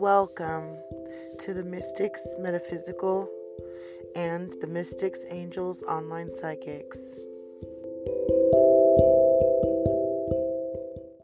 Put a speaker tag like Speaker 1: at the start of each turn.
Speaker 1: Welcome to the Mystics Metaphysical and the Mystics Angels Online Psychics.